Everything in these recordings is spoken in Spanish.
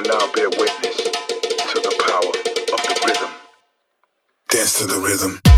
will now bear witness to the power of the rhythm. Dance to the rhythm.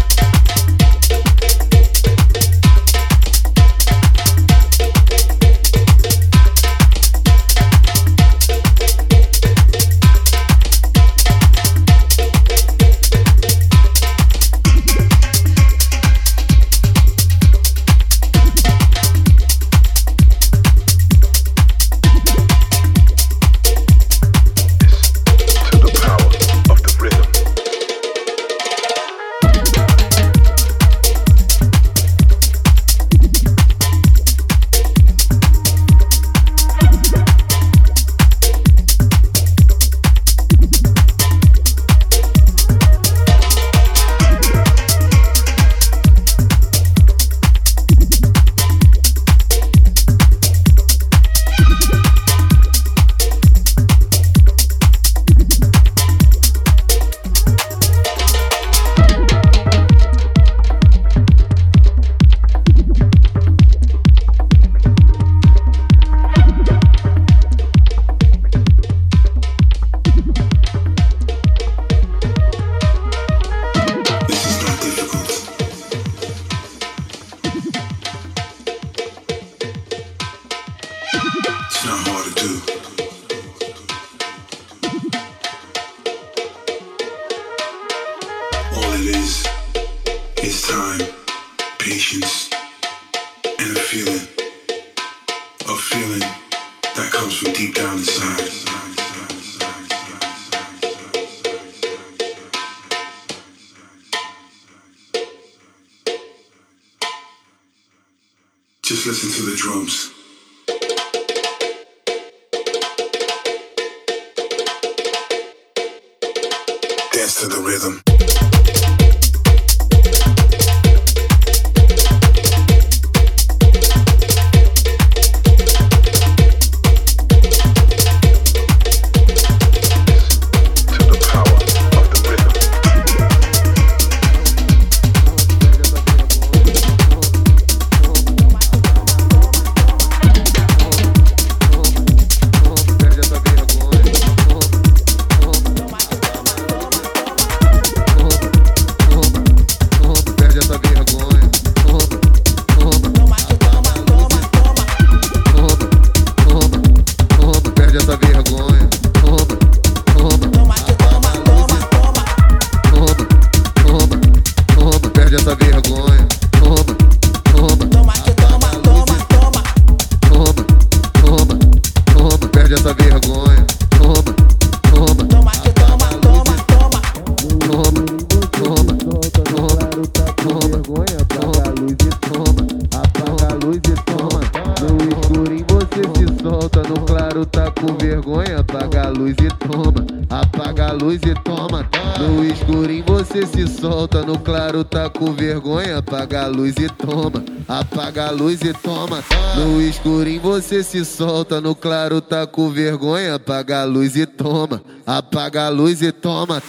solta, no claro tá com vergonha. Apaga a luz e toma, apaga a luz e toma. No escurinho você se solta, no claro tá com vergonha. Apaga a luz e toma, apaga a luz e toma.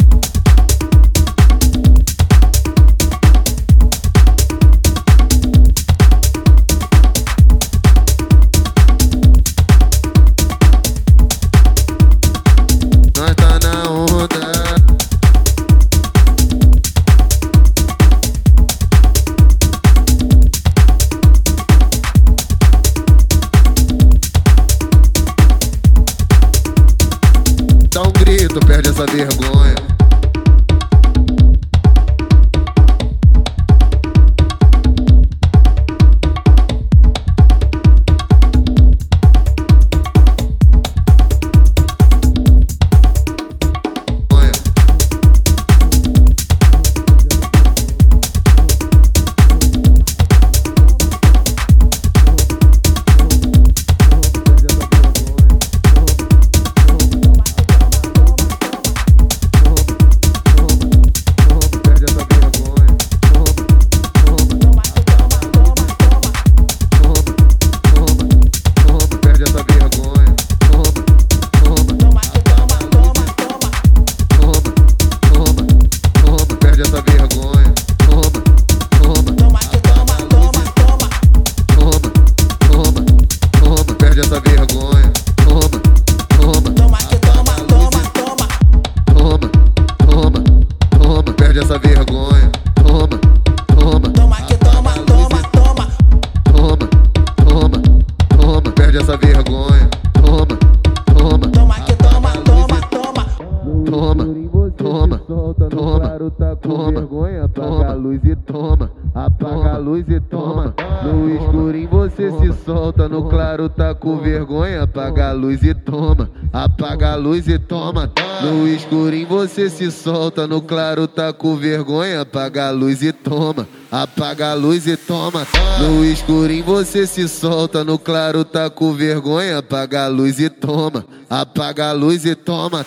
E toma. No escurinho você se solta, no claro tá com vergonha, apaga a luz e toma. Apaga a luz e toma. No escurinho você se solta, no claro tá com vergonha, apaga a luz e toma. Apaga a luz e toma.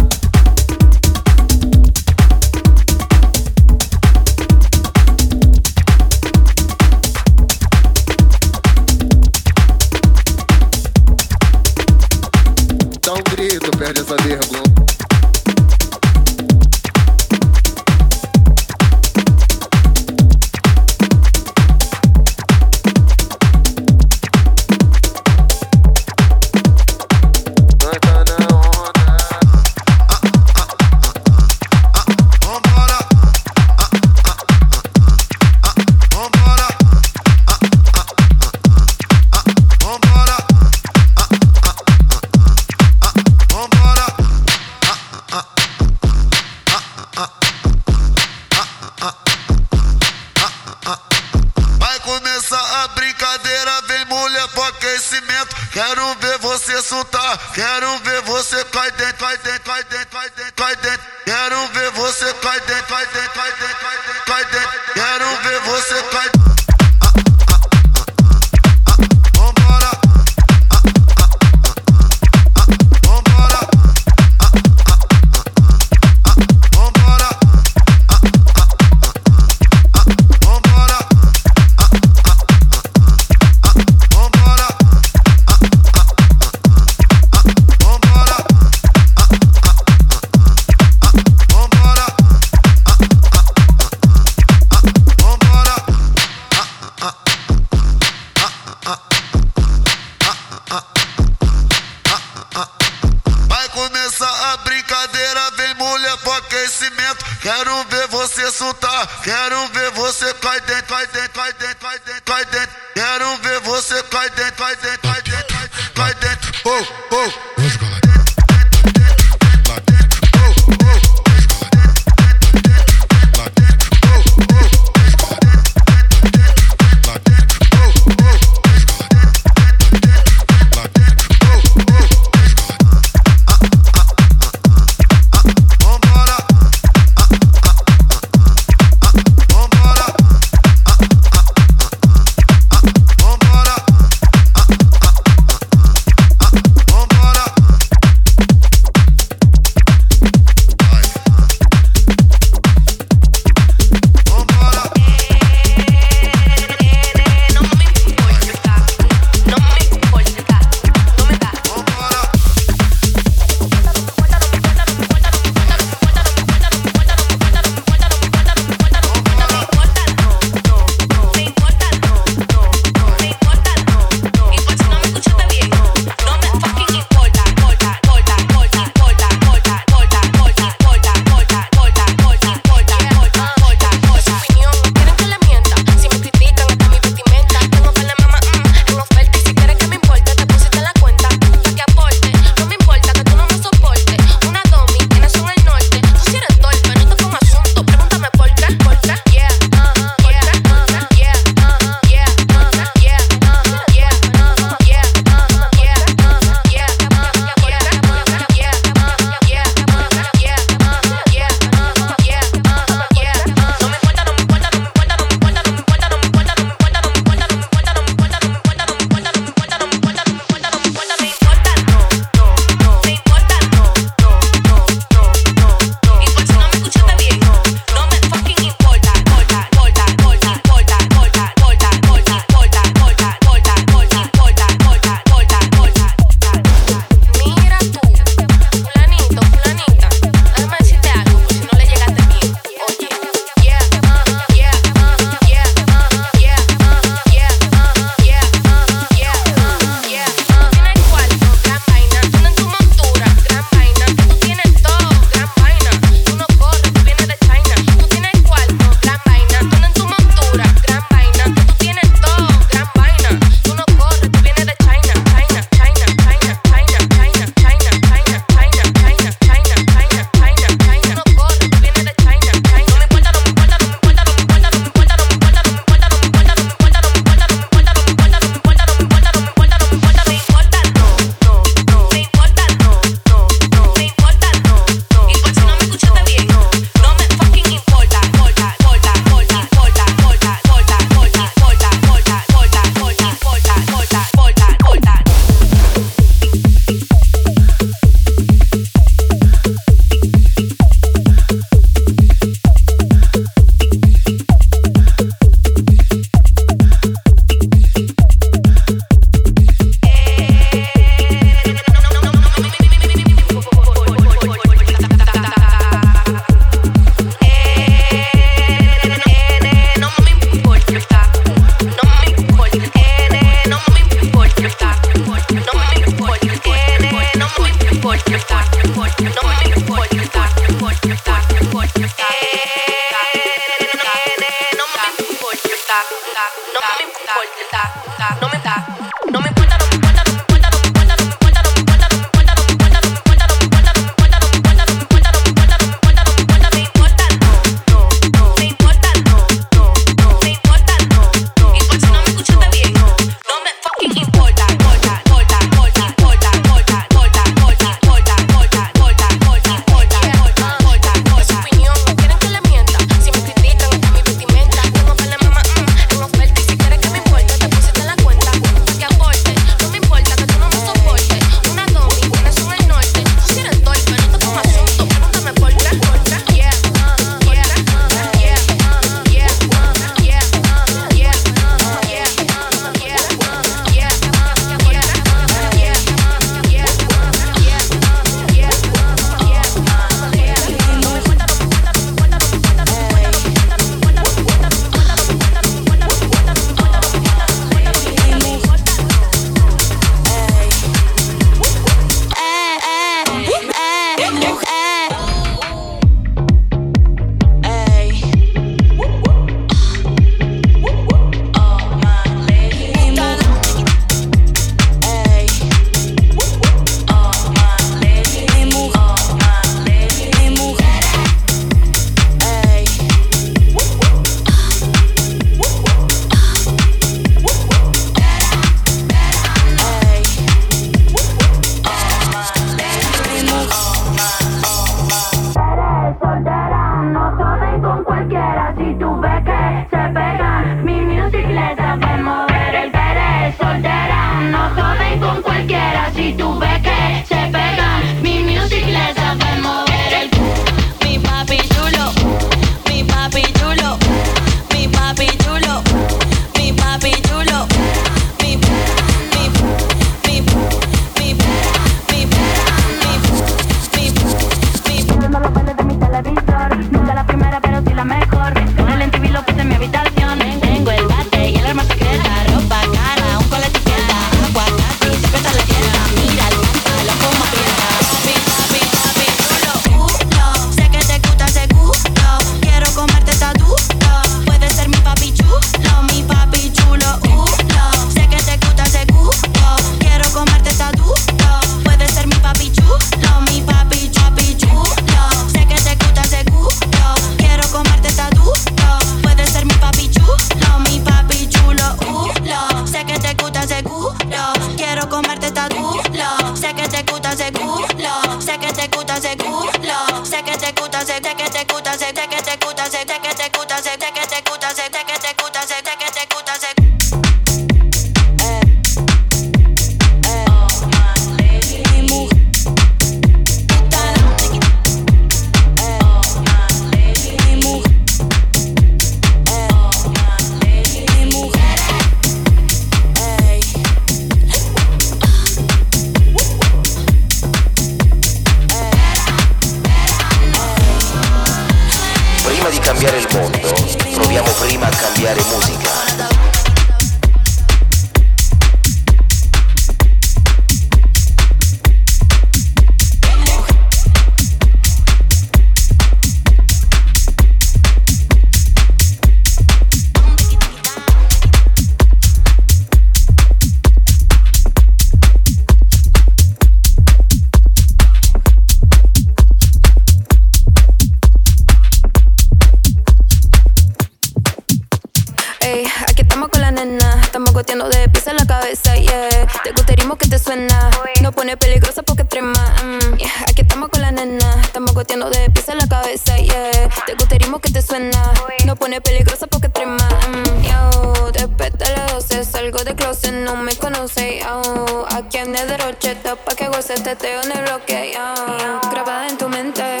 cama con la nena. Estamos goteando de pies a la cabeza, yeah. Te gusterismo que te suena. No pone peligrosa porque trema. Mm, yeah. Aquí estamos con la nena. Estamos goteando de pies a la cabeza, yeah. Te gusterismo que te suena. No pone peligrosa porque trema. Mm, yo, después de las 12 salgo de closet, no me conoce. Yo. Aquí en el derroche, pa' que goce, te teo en el bloque. Yo. Grabada en tu mente.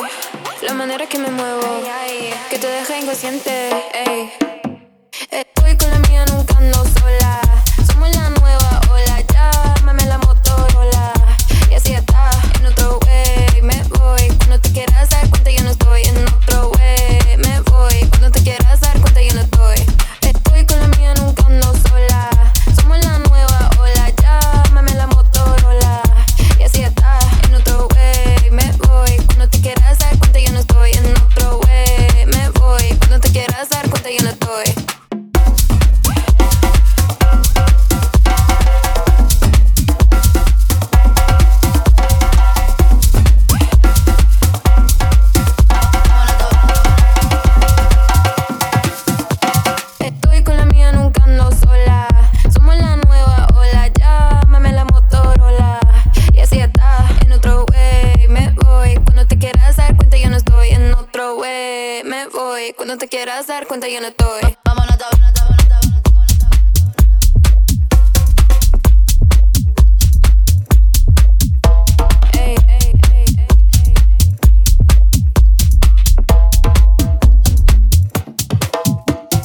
La manera que me muevo, que te deja inconsciente, ey. Estoy con la mía, nunca ando sola. Somos la nueva ola, ya mame la motorola. Y así está, en otro way me voy. Cuando te quieras, Cuando te quieras dar cuenta, yo no estoy. Vámonos,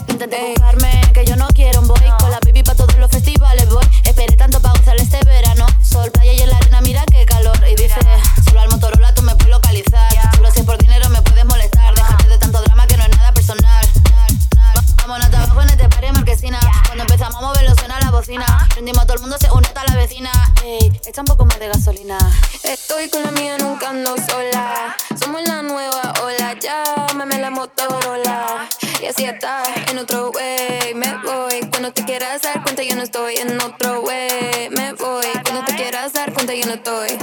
Intenté buscarme, que yo no quiero un boy. Con la baby pa' todos los festivales voy. Esperé tanto para gozar este verano. Sol, playa y en la arena, mira qué calor. Y dice, solo al Motorola tú me puedes localizar. Vamos a moverlo, suena la bocina. Prendimos a todo el mundo, se une hasta la vecina. Ey, echa un poco más de gasolina. Estoy con la mía, nunca ando sola. Somos la nueva ola, llámame la Motorola. Y así está, en otro way, me voy. Cuando te quieras dar cuenta, yo no estoy. En otro way, me voy. Cuando te quieras dar cuenta, yo no estoy.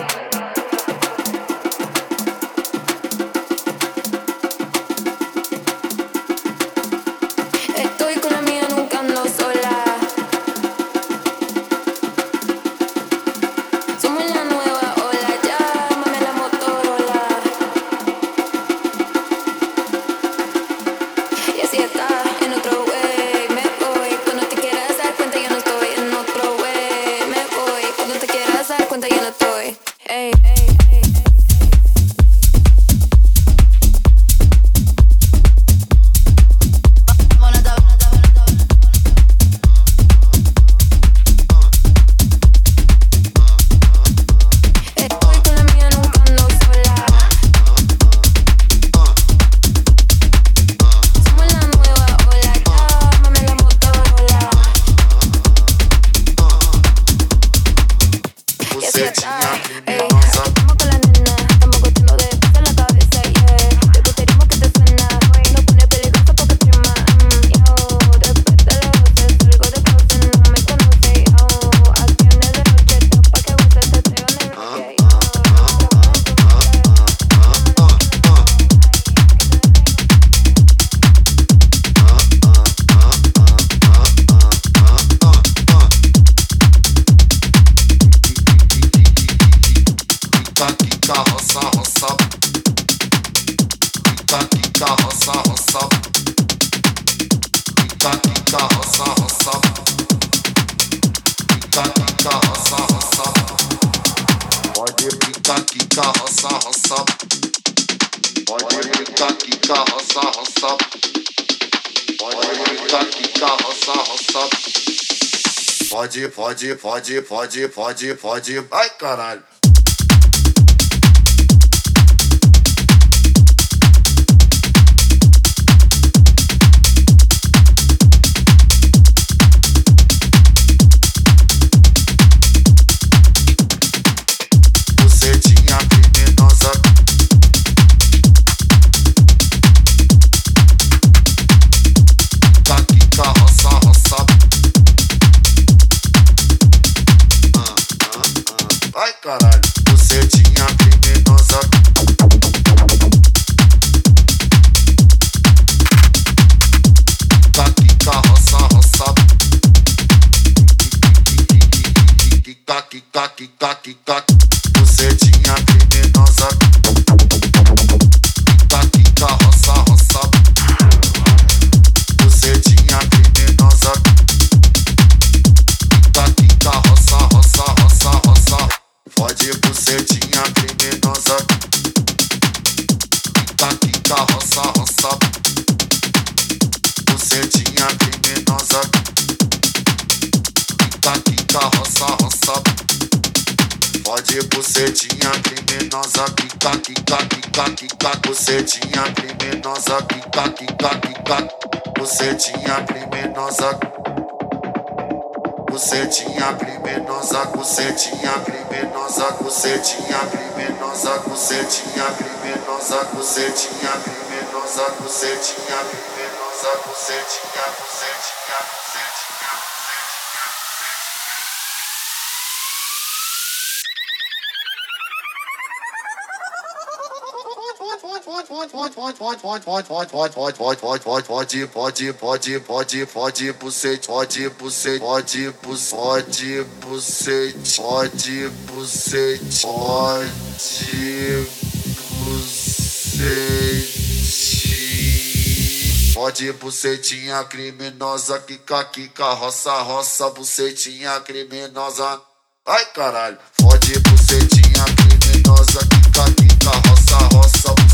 pode, pode, pode, pode. Ai, caralho. quica, quica, quica, quica. Você tinha criminosa, quica, quica, quica. Você tinha criminosa. Você tinha criminosa, você tinha criminosa, você tinha criminosa, você tinha criminosa, você tinha criminosa, você tinha criminosa, você tinha, você tinha. pode, pode, pode, pode, pode, pode pode, pode pode, pode pode pode, pode pode, pode Pode bucetinha criminosa, quica, quica, roça, roça, bucetinha criminosa. Ai caralho, pode bucetinha criminosa, quica, quica, roça, roça, bucetinha.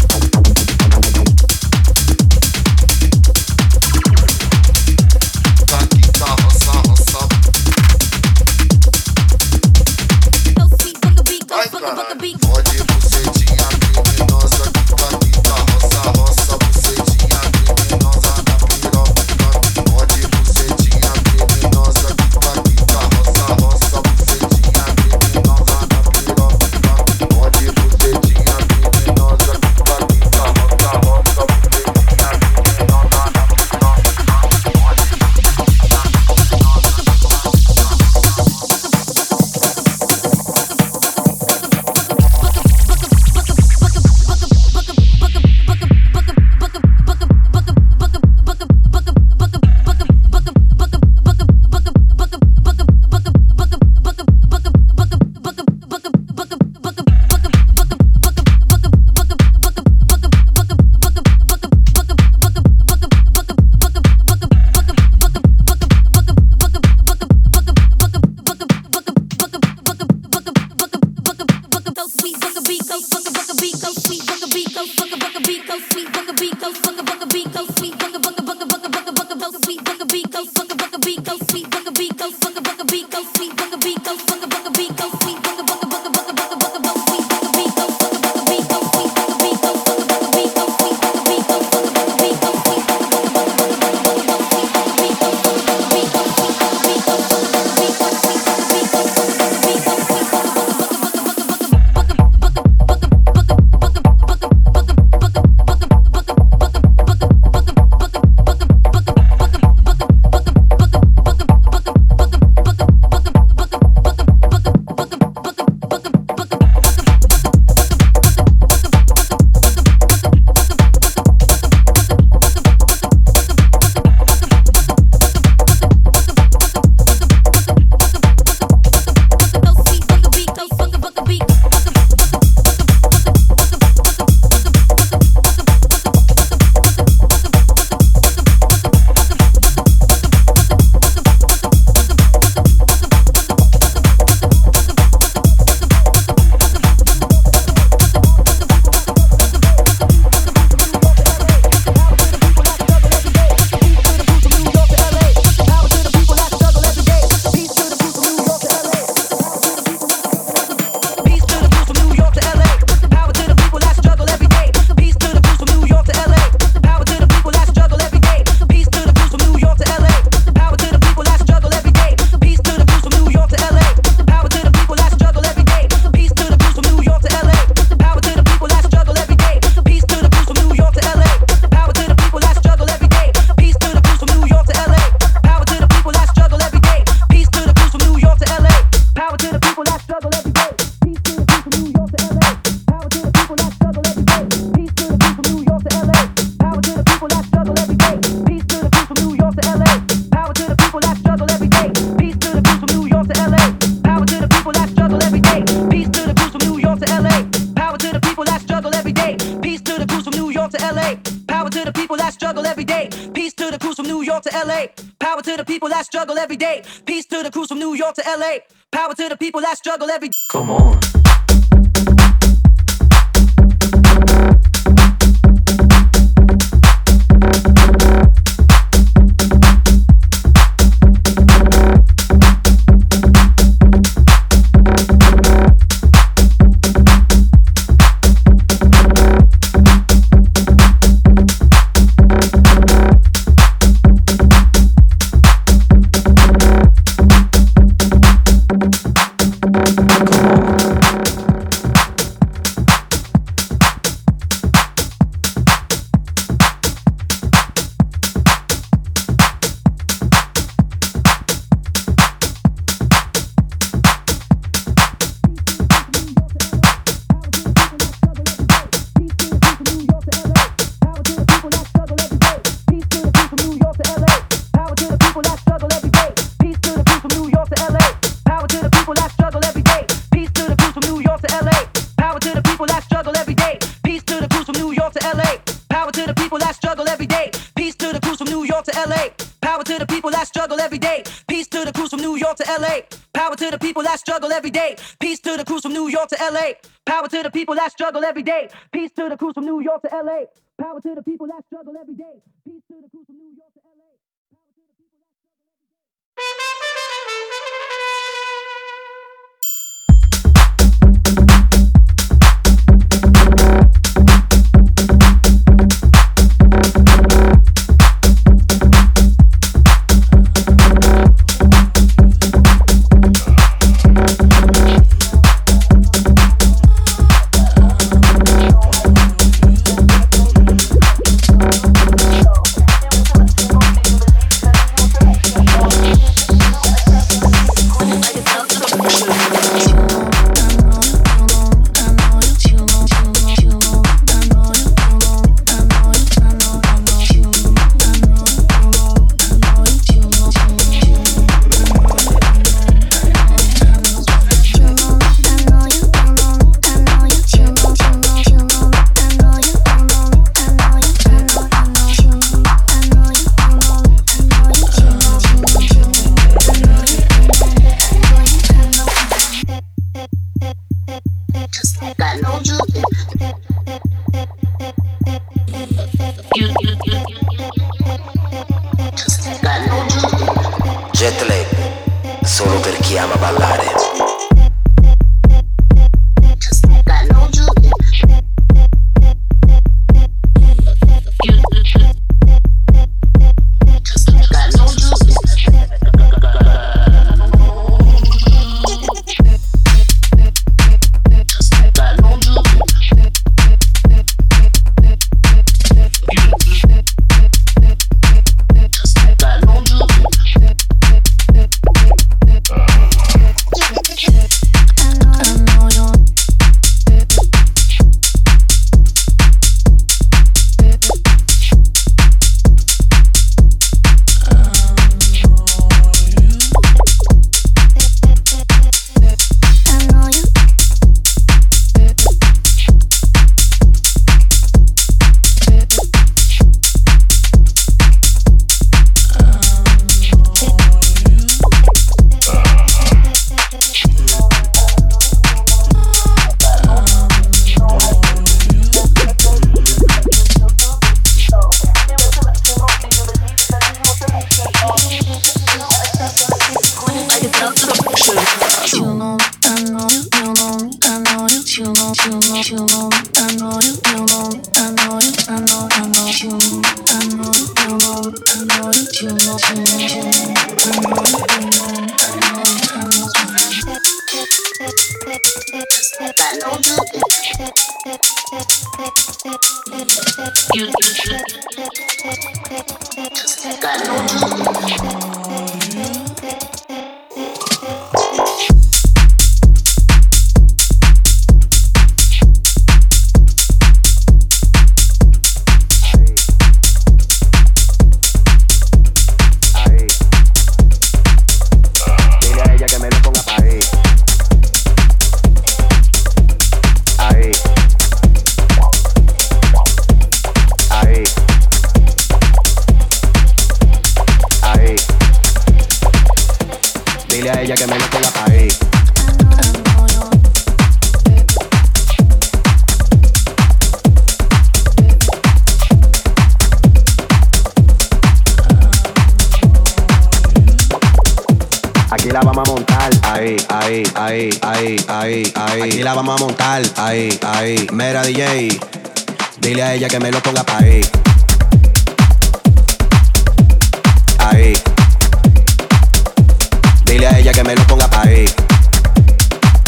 off to LA.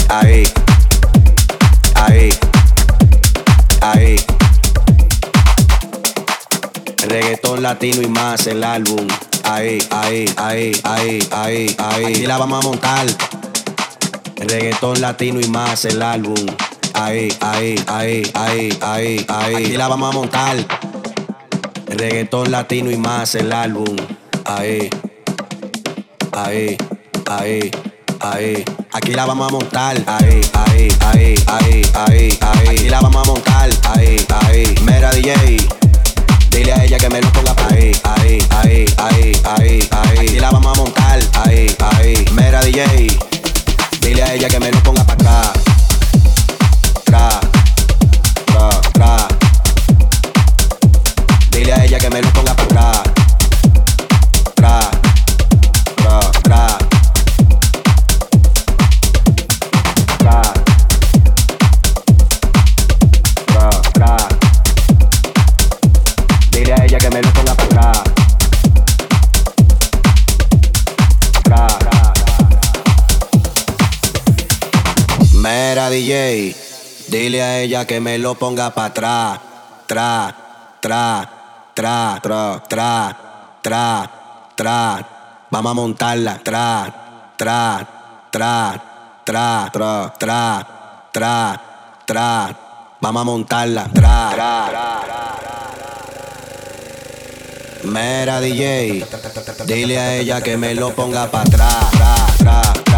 Ahí, ahí, ahí. Reggaetón latino y más el álbum. Ahí, ahí, ahí, ahí, ahí, ahí. Aquí la vamos a montar. Reggaetón latino y más el álbum. Ahí, ahí, ahí, ahí, ahí, ahí. Aquí la vamos a montar. Reggaetón latino y más el álbum. Ahí, ahí, ahí ahí, aquí la vamos a montar, ahí, ahí, ahí, ahí, ahí, ahí, aquí la vamos a montar, ahí, ahí, mera DJ, dile a ella que me lo ponga para ahí, ahí, ahí, ahí, ahí, ahí, aquí la vamos a montar, ahí, ahí, mera DJ, dile a ella que me lo ponga para acá, tra, tra, tra, dile a ella que me lo ponga para acá. Mera DJ, dile a ella que me lo ponga para atrás. Tra, tra, tra, tra, tra, tra, tra. Vamos a montarla. Tra, tra, tra, tra, tra, tra, tra, tra. Vamos a montarla. Tra, tra, Mera DJ, dile a ella que me lo ponga para atrás. Tra, tra,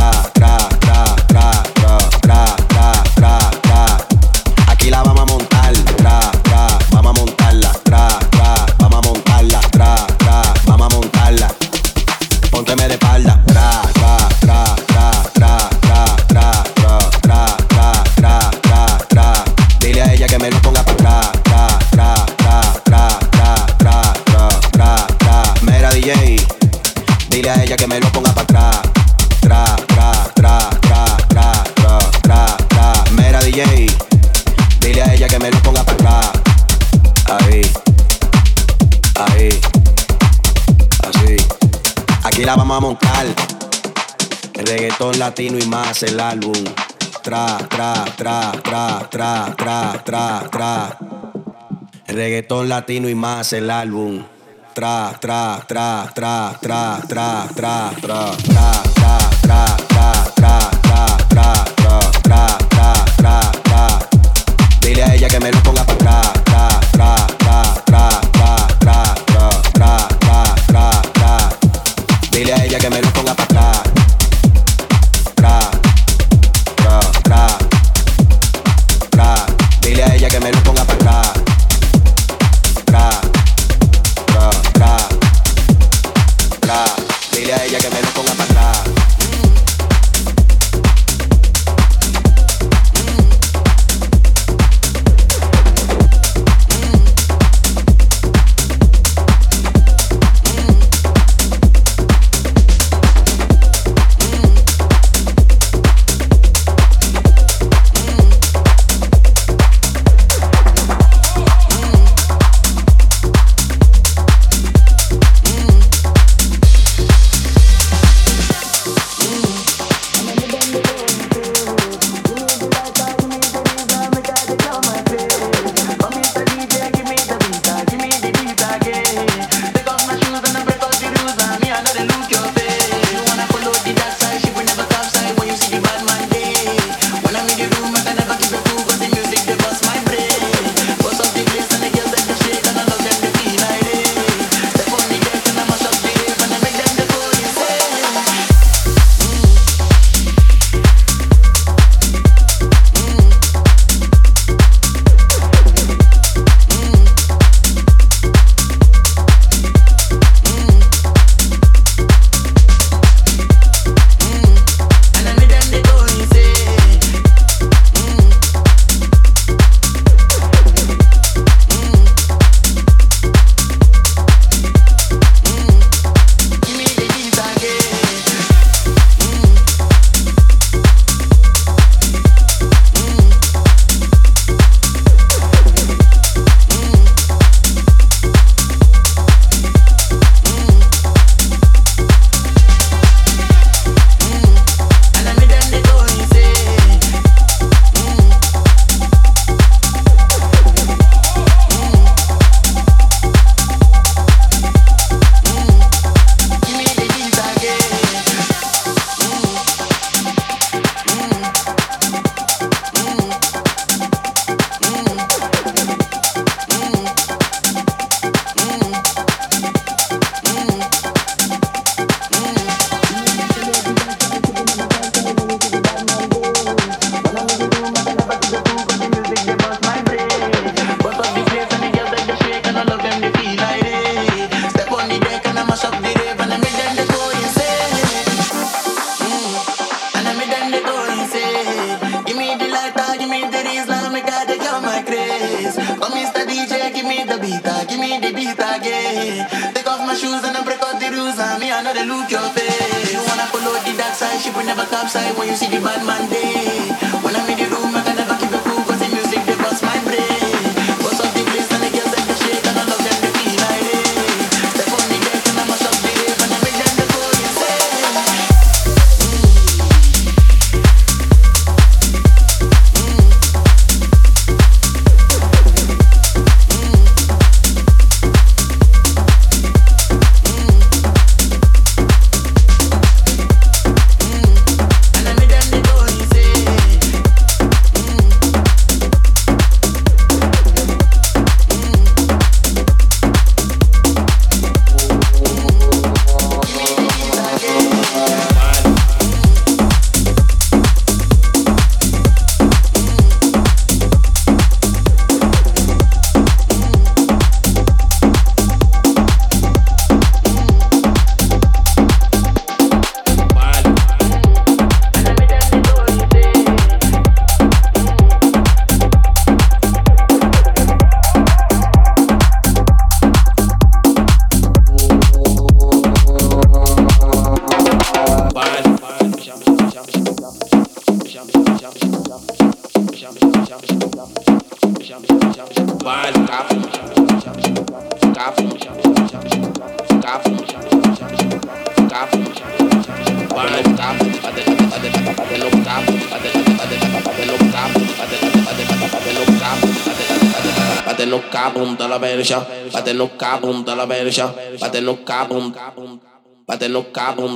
Reggaetón latino y más el álbum. Tra, tra, tra, tra, tra, tra, tra, tra. Reggaetón latino y más el álbum. Tra, tra, tra, tra, tra, tra, tra, tra, tra, dalla verja, bate no cabum dalla verja, bate no cabum, bate no cabum.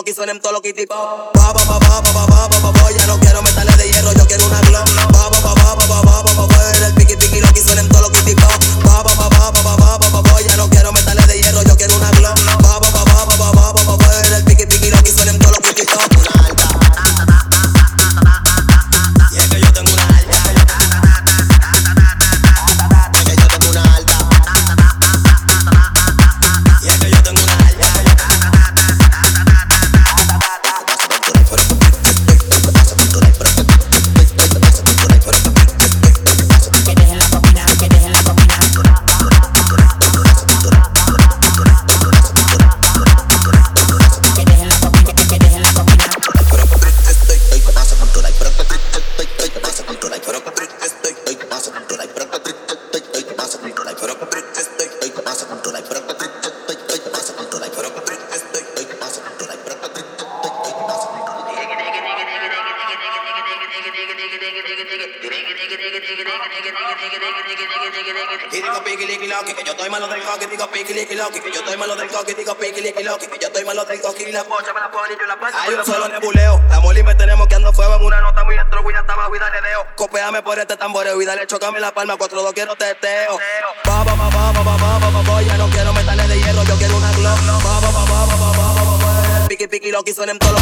lo que suenen todos los kitty pop. Dale chocame la palma, cuatro dos quiero teteo. Ba ba ba ba ba ba ba ba ya no quiero metales de hierro, yo quiero una glow. Ba ba ba ba ba ba ba ba piqui piqui los quititos.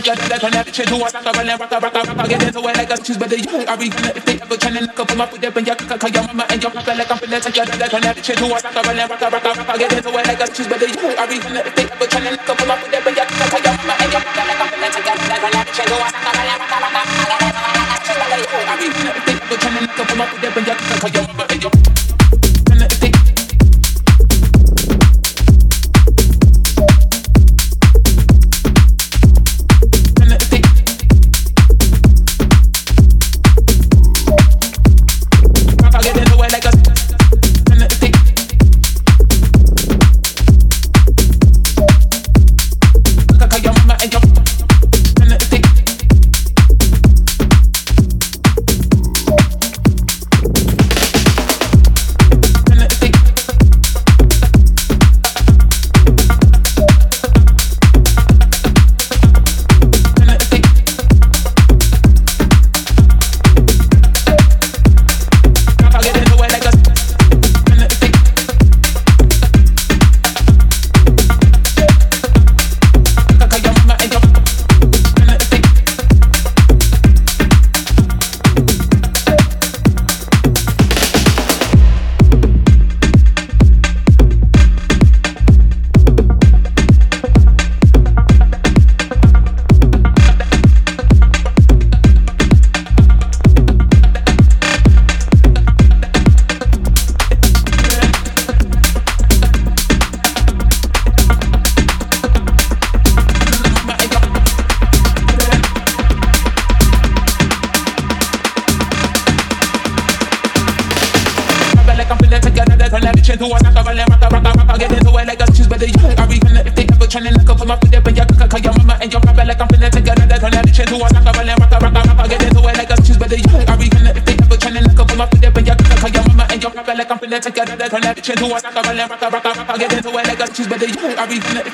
and judge that and that shit who was rock and rock rock rock get into it like a choose better you are even if they ever try to knock up my foot up and your cock your mama and your cock like I'm finna and judge that and that shit who was rock and rock rock rock get into it like a choose better you are even if they ever try to knock up my foot up and your cock your mama and your cock like I'm finna and judge that and that shit who was rock and rock rock rock get into it like a choose better you are even if they ever try to knock up my foot up and your cock your mama and your mother, like I'm feeling. but they don't. I really